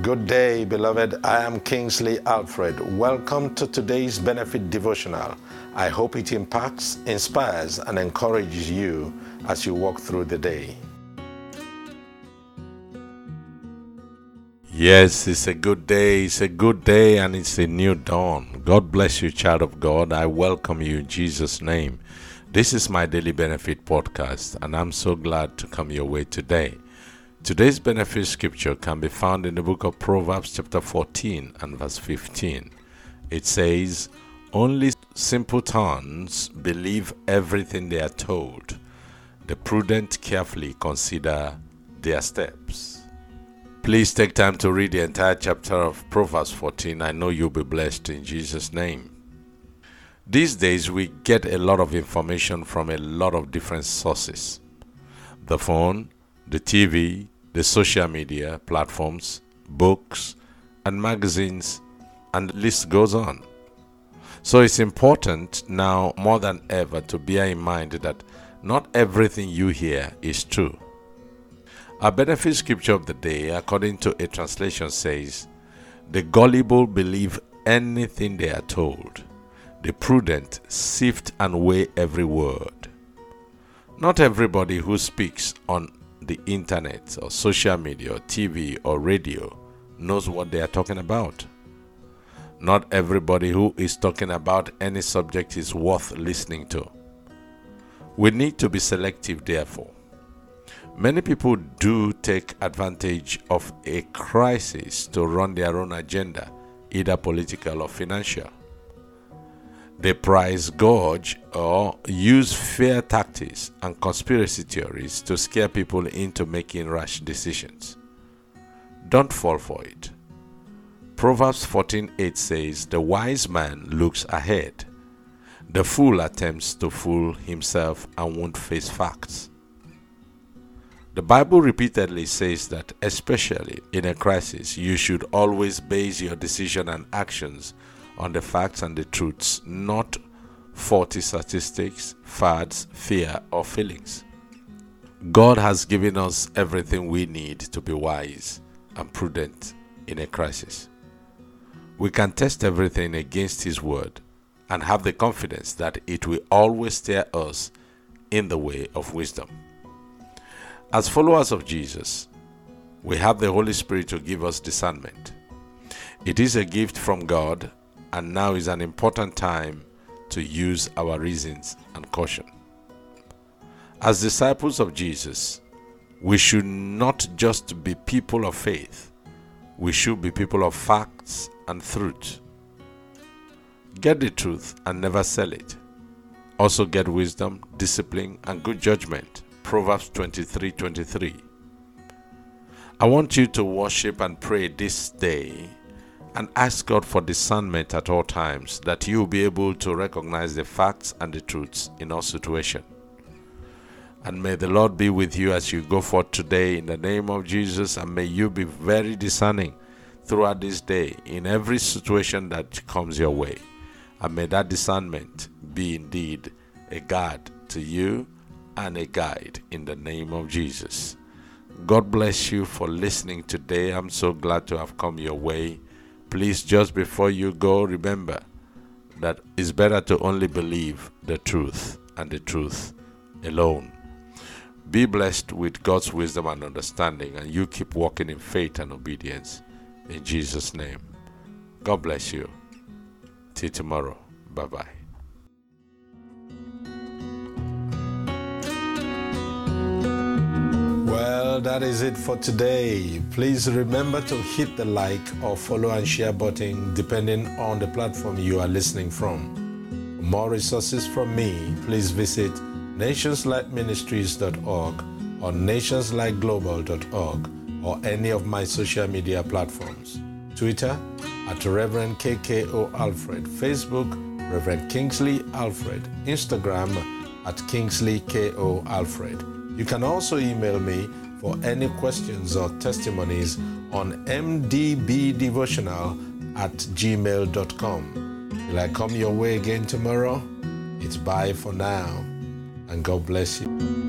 Good day, beloved. I am Kingsley Alfred. Welcome to today's Benefit Devotional. I hope it impacts, inspires, and encourages you as you walk through the day. Yes, it's a good day. It's a good day and it's a new dawn. God bless you, child of God. I welcome you in Jesus' name. This is my Daily Benefit podcast, and I'm so glad to come your way today. Today's benefit scripture can be found in the book of Proverbs, chapter 14 and verse 15. It says, Only simpletons believe everything they are told. The prudent carefully consider their steps. Please take time to read the entire chapter of Proverbs 14. I know you'll be blessed in Jesus' name. These days, we get a lot of information from a lot of different sources the phone, the TV, the social media platforms, books, and magazines, and the list goes on. So it's important now more than ever to bear in mind that not everything you hear is true. Our benefit scripture of the day, according to a translation, says, The gullible believe anything they are told, the prudent sift and weigh every word. Not everybody who speaks on the internet or social media or TV or radio knows what they are talking about. Not everybody who is talking about any subject is worth listening to. We need to be selective, therefore. Many people do take advantage of a crisis to run their own agenda, either political or financial. They price gouge or use fear tactics and conspiracy theories to scare people into making rash decisions. Don't fall for it. Proverbs 14:8 says, "The wise man looks ahead. The fool attempts to fool himself and won't face facts." The Bible repeatedly says that, especially in a crisis, you should always base your decision and actions on the facts and the truths, not faulty statistics, fads, fear, or feelings. God has given us everything we need to be wise and prudent in a crisis. We can test everything against His Word and have the confidence that it will always steer us in the way of wisdom. As followers of Jesus, we have the Holy Spirit to give us discernment. It is a gift from God and now is an important time to use our reasons and caution. As disciples of Jesus, we should not just be people of faith, we should be people of facts and truth. Get the truth and never sell it. Also get wisdom, discipline, and good judgment. Proverbs 23 23. I want you to worship and pray this day and ask God for discernment at all times that you will be able to recognize the facts and the truths in all situations. And may the Lord be with you as you go forth today in the name of Jesus, and may you be very discerning throughout this day in every situation that comes your way. And may that discernment be indeed a guide to you and a guide in the name of Jesus. God bless you for listening today. I'm so glad to have come your way. Please, just before you go, remember that it's better to only believe the truth and the truth alone. Be blessed with God's wisdom and understanding, and you keep walking in faith and obedience. In Jesus' name. God bless you. Till tomorrow. Bye bye. Well, that is it for today. Please remember to hit the like or follow and share button depending on the platform you are listening from. For more resources from me, please visit nationslightministries.org or nationslightglobal.org or any of my social media platforms. Twitter at Reverend KKO Alfred, Facebook Reverend Kingsley Alfred, Instagram at Kingsley KO Alfred. You can also email me for any questions or testimonies on mdbdevotional at gmail.com. Will I come your way again tomorrow? It's bye for now, and God bless you.